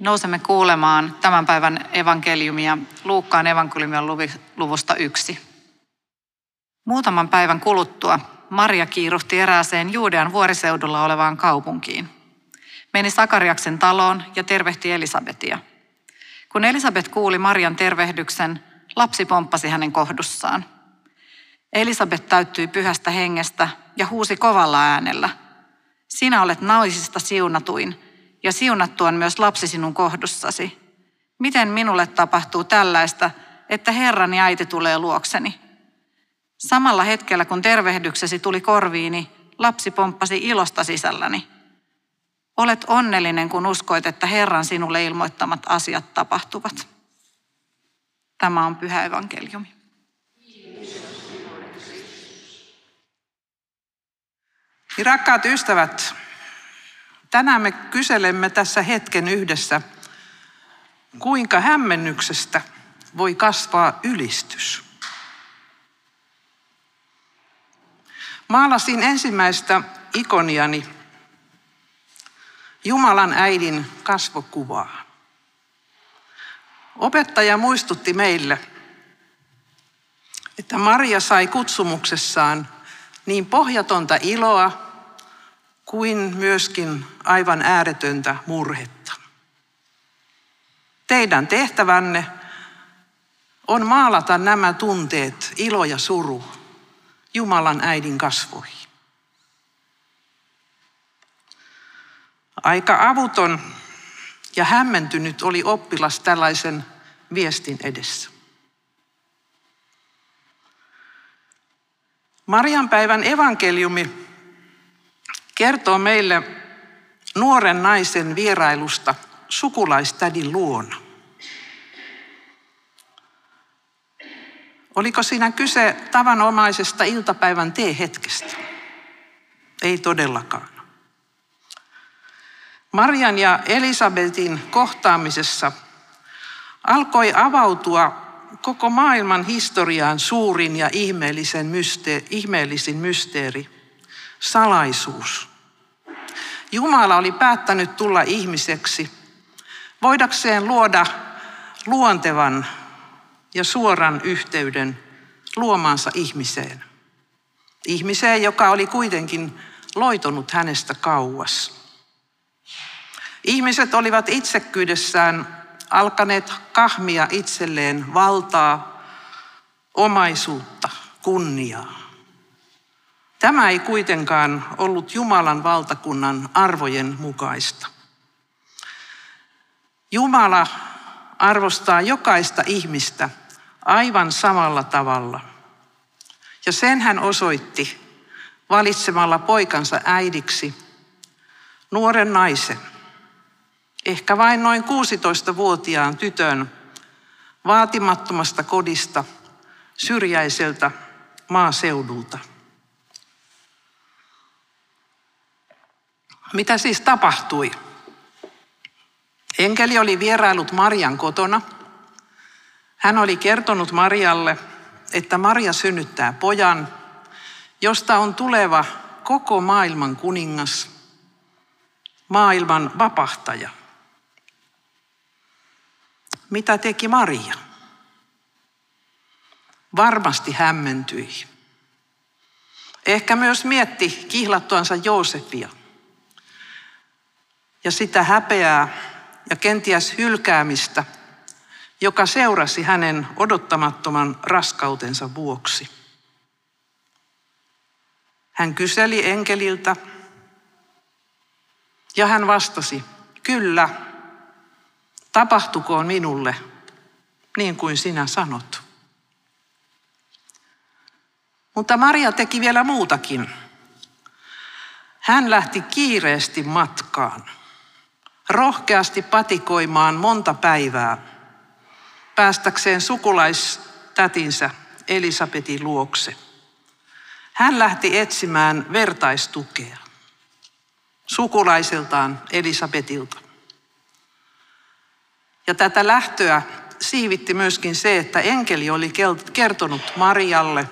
Nousemme kuulemaan tämän päivän evankeliumia Luukkaan evankeliumin luvusta yksi. Muutaman päivän kuluttua Maria kiiruhti erääseen Juudean vuoriseudulla olevaan kaupunkiin. Meni Sakariaksen taloon ja tervehti Elisabetia. Kun Elisabet kuuli Marian tervehdyksen, lapsi pomppasi hänen kohdussaan. Elisabet täyttyi pyhästä hengestä ja huusi kovalla äänellä. Sinä olet naisista siunatuin ja siunattu on myös lapsi sinun kohdussasi. Miten minulle tapahtuu tällaista, että Herrani äiti tulee luokseni? Samalla hetkellä, kun tervehdyksesi tuli korviini, lapsi pomppasi ilosta sisälläni. Olet onnellinen, kun uskoit, että Herran sinulle ilmoittamat asiat tapahtuvat. Tämä on pyhä evankeliumi. Rakkaat ystävät, tänään me kyselemme tässä hetken yhdessä, kuinka hämmennyksestä voi kasvaa ylistys. Maalasin ensimmäistä ikoniani Jumalan äidin kasvokuvaa. Opettaja muistutti meille, että Maria sai kutsumuksessaan niin pohjatonta iloa kuin myöskin aivan ääretöntä murhetta. Teidän tehtävänne on maalata nämä tunteet, ilo ja suru, Jumalan äidin kasvoihin. Aika avuton ja hämmentynyt oli oppilas tällaisen viestin edessä. Marian päivän evankeliumi kertoo meille nuoren naisen vierailusta sukulaistädin luona. Oliko siinä kyse tavanomaisesta iltapäivän teehetkestä? Ei todellakaan. Marian ja Elisabetin kohtaamisessa alkoi avautua koko maailman historiaan suurin ja ihmeellisen mysteeri, ihmeellisin mysteeri, salaisuus. Jumala oli päättänyt tulla ihmiseksi, voidakseen luoda luontevan ja suoran yhteyden luomaansa ihmiseen. Ihmiseen, joka oli kuitenkin loitonut hänestä kauas. Ihmiset olivat itsekkyydessään alkaneet kahmia itselleen valtaa, omaisuutta, kunniaa. Tämä ei kuitenkaan ollut Jumalan valtakunnan arvojen mukaista. Jumala arvostaa jokaista ihmistä aivan samalla tavalla. Ja sen hän osoitti valitsemalla poikansa äidiksi nuoren naisen – ehkä vain noin 16-vuotiaan tytön vaatimattomasta kodista syrjäiseltä maaseudulta. Mitä siis tapahtui? Enkeli oli vierailut Marian kotona. Hän oli kertonut Marialle, että Maria synnyttää pojan, josta on tuleva koko maailman kuningas, maailman vapahtaja. Mitä teki Maria? Varmasti hämmentyi. Ehkä myös mietti kihlattuansa Joosefia ja sitä häpeää ja kenties hylkäämistä, joka seurasi hänen odottamattoman raskautensa vuoksi. Hän kyseli enkeliltä ja hän vastasi, kyllä, tapahtukoon minulle niin kuin sinä sanot. Mutta Maria teki vielä muutakin. Hän lähti kiireesti matkaan, rohkeasti patikoimaan monta päivää, päästäkseen sukulaistätinsä Elisabetin luokse. Hän lähti etsimään vertaistukea sukulaiseltaan Elisabetilta. Ja tätä lähtöä siivitti myöskin se, että enkeli oli kertonut Marialle,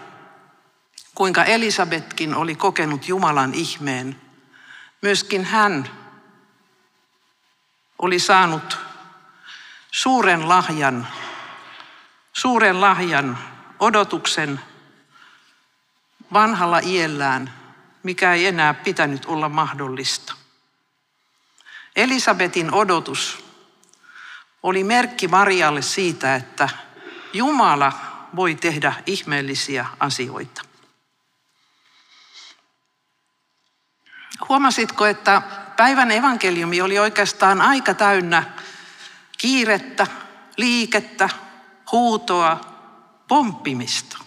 kuinka Elisabetkin oli kokenut Jumalan ihmeen. Myöskin hän oli saanut suuren lahjan, suuren lahjan, odotuksen vanhalla iellään, mikä ei enää pitänyt olla mahdollista. Elisabetin odotus oli merkki Marialle siitä, että Jumala voi tehdä ihmeellisiä asioita. Huomasitko, että päivän evankeliumi oli oikeastaan aika täynnä kiirettä, liikettä, huutoa, pomppimista?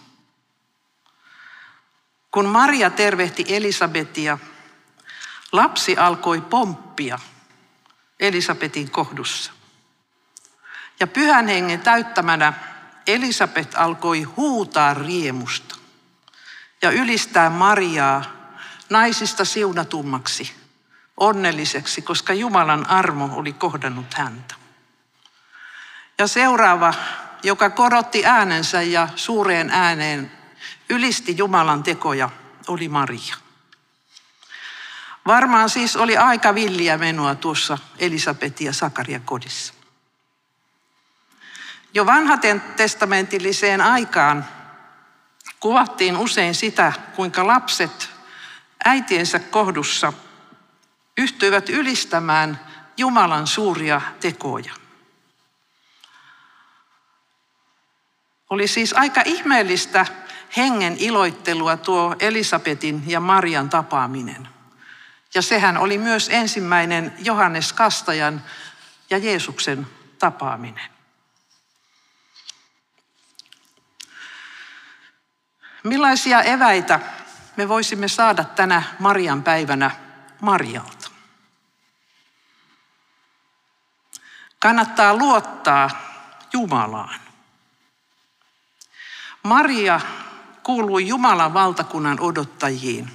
Kun Maria tervehti Elisabetia, lapsi alkoi pomppia Elisabetin kohdussa. Ja pyhän hengen täyttämänä Elisabet alkoi huutaa riemusta ja ylistää Mariaa naisista siunatummaksi, onnelliseksi, koska Jumalan armo oli kohdannut häntä. Ja seuraava, joka korotti äänensä ja suureen ääneen ylisti Jumalan tekoja, oli Maria. Varmaan siis oli aika villiä menoa tuossa Elisabetin ja Sakaria kodissa. Jo vanhaten testamentilliseen aikaan kuvattiin usein sitä, kuinka lapset äitiensä kohdussa yhtyivät ylistämään Jumalan suuria tekoja. Oli siis aika ihmeellistä hengen iloittelua tuo Elisabetin ja Marian tapaaminen. Ja sehän oli myös ensimmäinen Johannes Kastajan ja Jeesuksen tapaaminen. Millaisia eväitä me voisimme saada tänä Marian päivänä Marialta? Kannattaa luottaa Jumalaan. Maria kuului Jumalan valtakunnan odottajiin,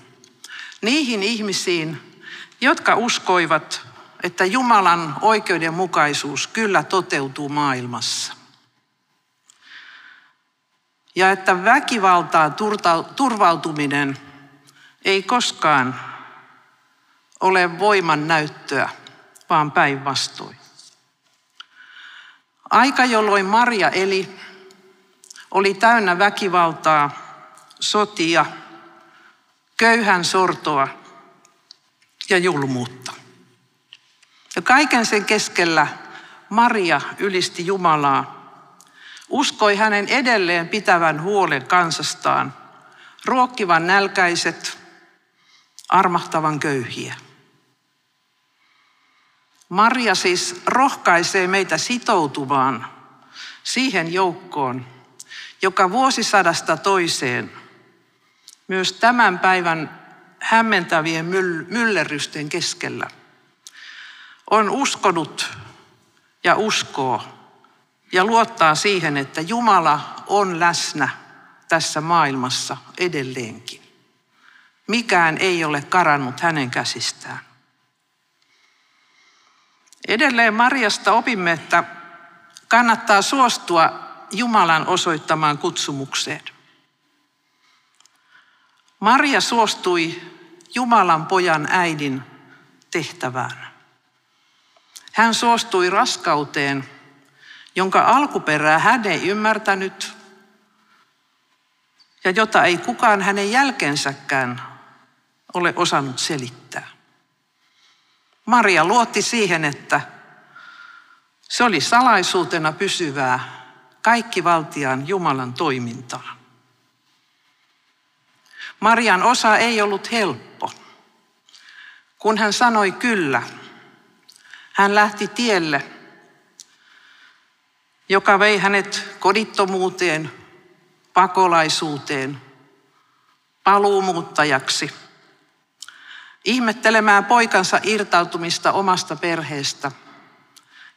niihin ihmisiin, jotka uskoivat, että Jumalan oikeudenmukaisuus kyllä toteutuu maailmassa ja että väkivaltaan turvautuminen ei koskaan ole voiman näyttöä, vaan päinvastoin. Aika, jolloin Maria eli, oli täynnä väkivaltaa, sotia, köyhän sortoa ja julmuutta. Ja kaiken sen keskellä Maria ylisti Jumalaa uskoi hänen edelleen pitävän huolen kansastaan, ruokkivan nälkäiset, armahtavan köyhiä. Maria siis rohkaisee meitä sitoutumaan siihen joukkoon, joka vuosisadasta toiseen, myös tämän päivän hämmentävien myllerrysten keskellä, on uskonut ja uskoo ja luottaa siihen, että Jumala on läsnä tässä maailmassa edelleenkin. Mikään ei ole karannut hänen käsistään. Edelleen Marjasta opimme, että kannattaa suostua Jumalan osoittamaan kutsumukseen. Maria suostui Jumalan pojan äidin tehtävään. Hän suostui raskauteen jonka alkuperää hän ei ymmärtänyt ja jota ei kukaan hänen jälkensäkään ole osannut selittää. Maria luotti siihen, että se oli salaisuutena pysyvää kaikki valtian Jumalan toimintaa. Marian osa ei ollut helppo. Kun hän sanoi kyllä, hän lähti tielle, joka vei hänet kodittomuuteen, pakolaisuuteen, paluumuuttajaksi, ihmettelemään poikansa irtautumista omasta perheestä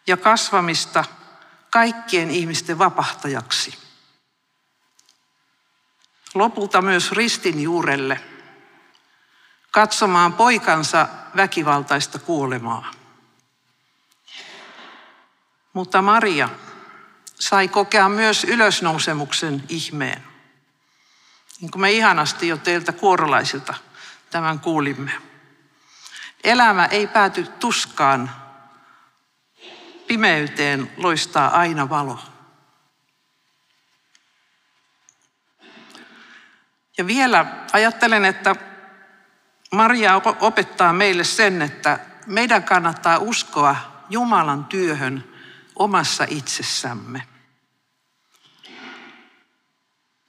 ja kasvamista kaikkien ihmisten vapahtajaksi. Lopulta myös ristin juurelle, katsomaan poikansa väkivaltaista kuolemaa. Mutta Maria, sai kokea myös ylösnousemuksen ihmeen. Niin kuin me ihanasti jo teiltä kuorolaisilta tämän kuulimme. Elämä ei pääty tuskaan, pimeyteen loistaa aina valo. Ja vielä ajattelen, että Maria opettaa meille sen, että meidän kannattaa uskoa Jumalan työhön omassa itsessämme.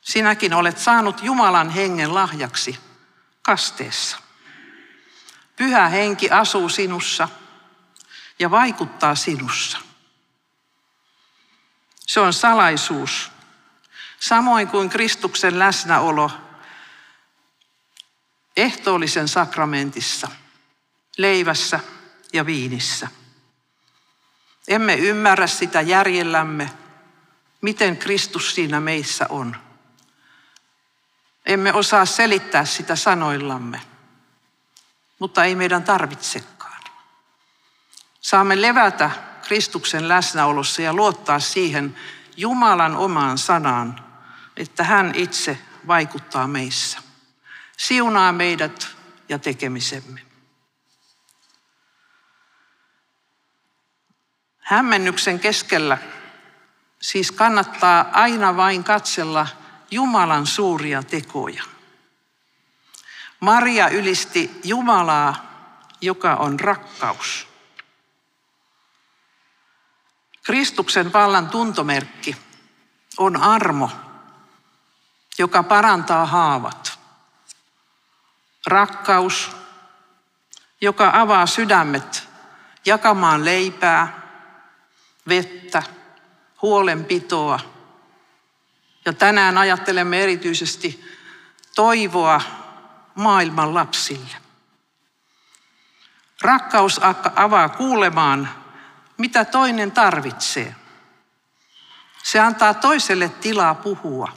Sinäkin olet saanut Jumalan hengen lahjaksi kasteessa. Pyhä henki asuu sinussa ja vaikuttaa sinussa. Se on salaisuus, samoin kuin Kristuksen läsnäolo ehtoollisen sakramentissa, leivässä ja viinissä. Emme ymmärrä sitä järjellämme, miten Kristus siinä meissä on. Emme osaa selittää sitä sanoillamme, mutta ei meidän tarvitsekaan. Saamme levätä Kristuksen läsnäolossa ja luottaa siihen Jumalan omaan sanaan, että hän itse vaikuttaa meissä. Siunaa meidät ja tekemisemme. Hämmennyksen keskellä siis kannattaa aina vain katsella Jumalan suuria tekoja. Maria ylisti Jumalaa, joka on rakkaus. Kristuksen vallan tuntomerkki on armo, joka parantaa haavat. Rakkaus, joka avaa sydämet jakamaan leipää, vettä, huolenpitoa. Ja tänään ajattelemme erityisesti toivoa maailman lapsille. Rakkaus avaa kuulemaan, mitä toinen tarvitsee. Se antaa toiselle tilaa puhua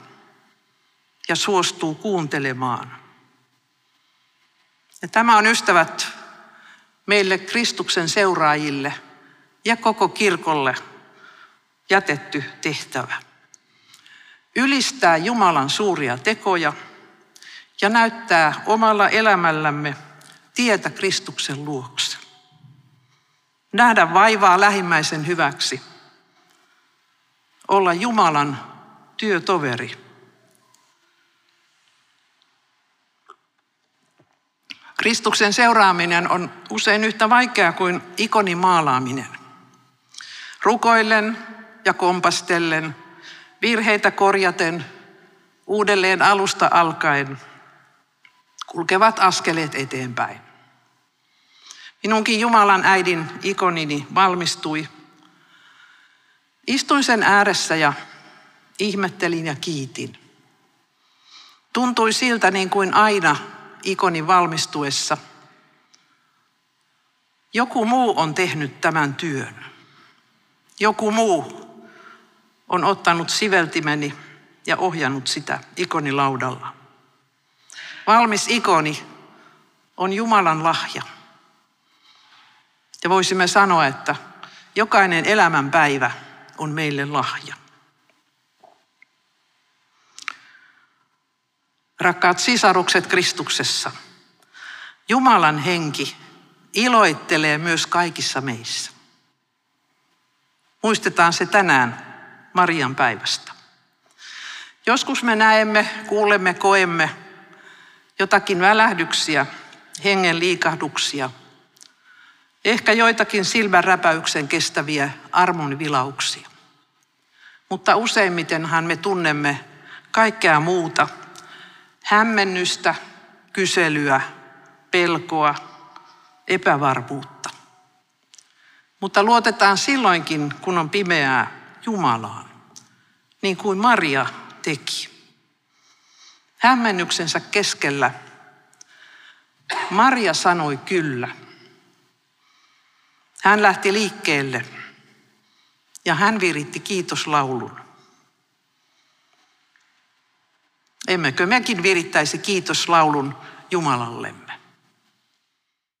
ja suostuu kuuntelemaan. Ja tämä on ystävät meille Kristuksen seuraajille ja koko kirkolle jätetty tehtävä. Ylistää Jumalan suuria tekoja ja näyttää omalla elämällämme tietä Kristuksen luokse. Nähdä vaivaa lähimmäisen hyväksi. Olla Jumalan työtoveri. Kristuksen seuraaminen on usein yhtä vaikeaa kuin ikonin maalaaminen. Rukoillen ja kompastellen, virheitä korjaten, uudelleen alusta alkaen, kulkevat askeleet eteenpäin. Minunkin Jumalan äidin ikonini valmistui. Istuin sen ääressä ja ihmettelin ja kiitin. Tuntui siltä niin kuin aina ikonin valmistuessa. Joku muu on tehnyt tämän työn. Joku muu on ottanut siveltimeni ja ohjannut sitä ikonilaudalla. Valmis ikoni on Jumalan lahja. Ja voisimme sanoa, että jokainen elämänpäivä on meille lahja. Rakkaat sisarukset Kristuksessa, Jumalan henki iloittelee myös kaikissa meissä. Muistetaan se tänään Marian päivästä. Joskus me näemme, kuulemme, koemme jotakin välähdyksiä, hengen liikahduksia, ehkä joitakin silmänräpäyksen kestäviä armon vilauksia. Mutta useimmitenhan me tunnemme kaikkea muuta, hämmennystä, kyselyä, pelkoa, epävarmuutta. Mutta luotetaan silloinkin, kun on pimeää Jumalaan, niin kuin Maria teki. Hämmennyksensä keskellä Maria sanoi kyllä. Hän lähti liikkeelle ja hän viritti kiitoslaulun. Emmekö mekin virittäisi kiitoslaulun Jumalallemme?